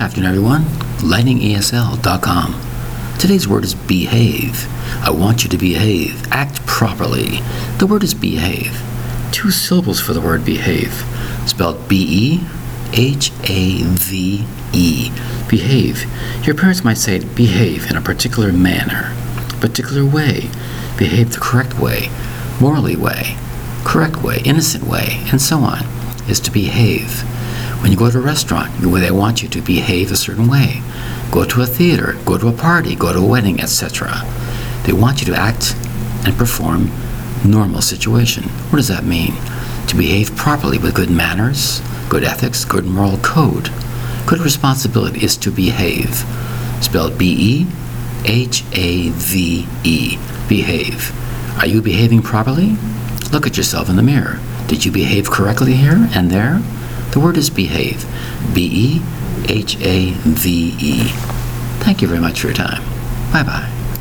afternoon, everyone. LightningESL.com. Today's word is behave. I want you to behave. Act properly. The word is behave. Two syllables for the word behave. Spelled B E H A V E. Behave. Your parents might say behave in a particular manner, particular way. Behave the correct way, morally way, correct way, innocent way, and so on, is to behave. When you go to a restaurant, they want you to behave a certain way. Go to a theater, go to a party, go to a wedding, etc. They want you to act and perform normal situation. What does that mean? To behave properly with good manners, good ethics, good moral code. Good responsibility is to behave. Spelled B E H A V E. Behave. Are you behaving properly? Look at yourself in the mirror. Did you behave correctly here and there? The word is behave. B E H A V E. Thank you very much for your time. Bye bye.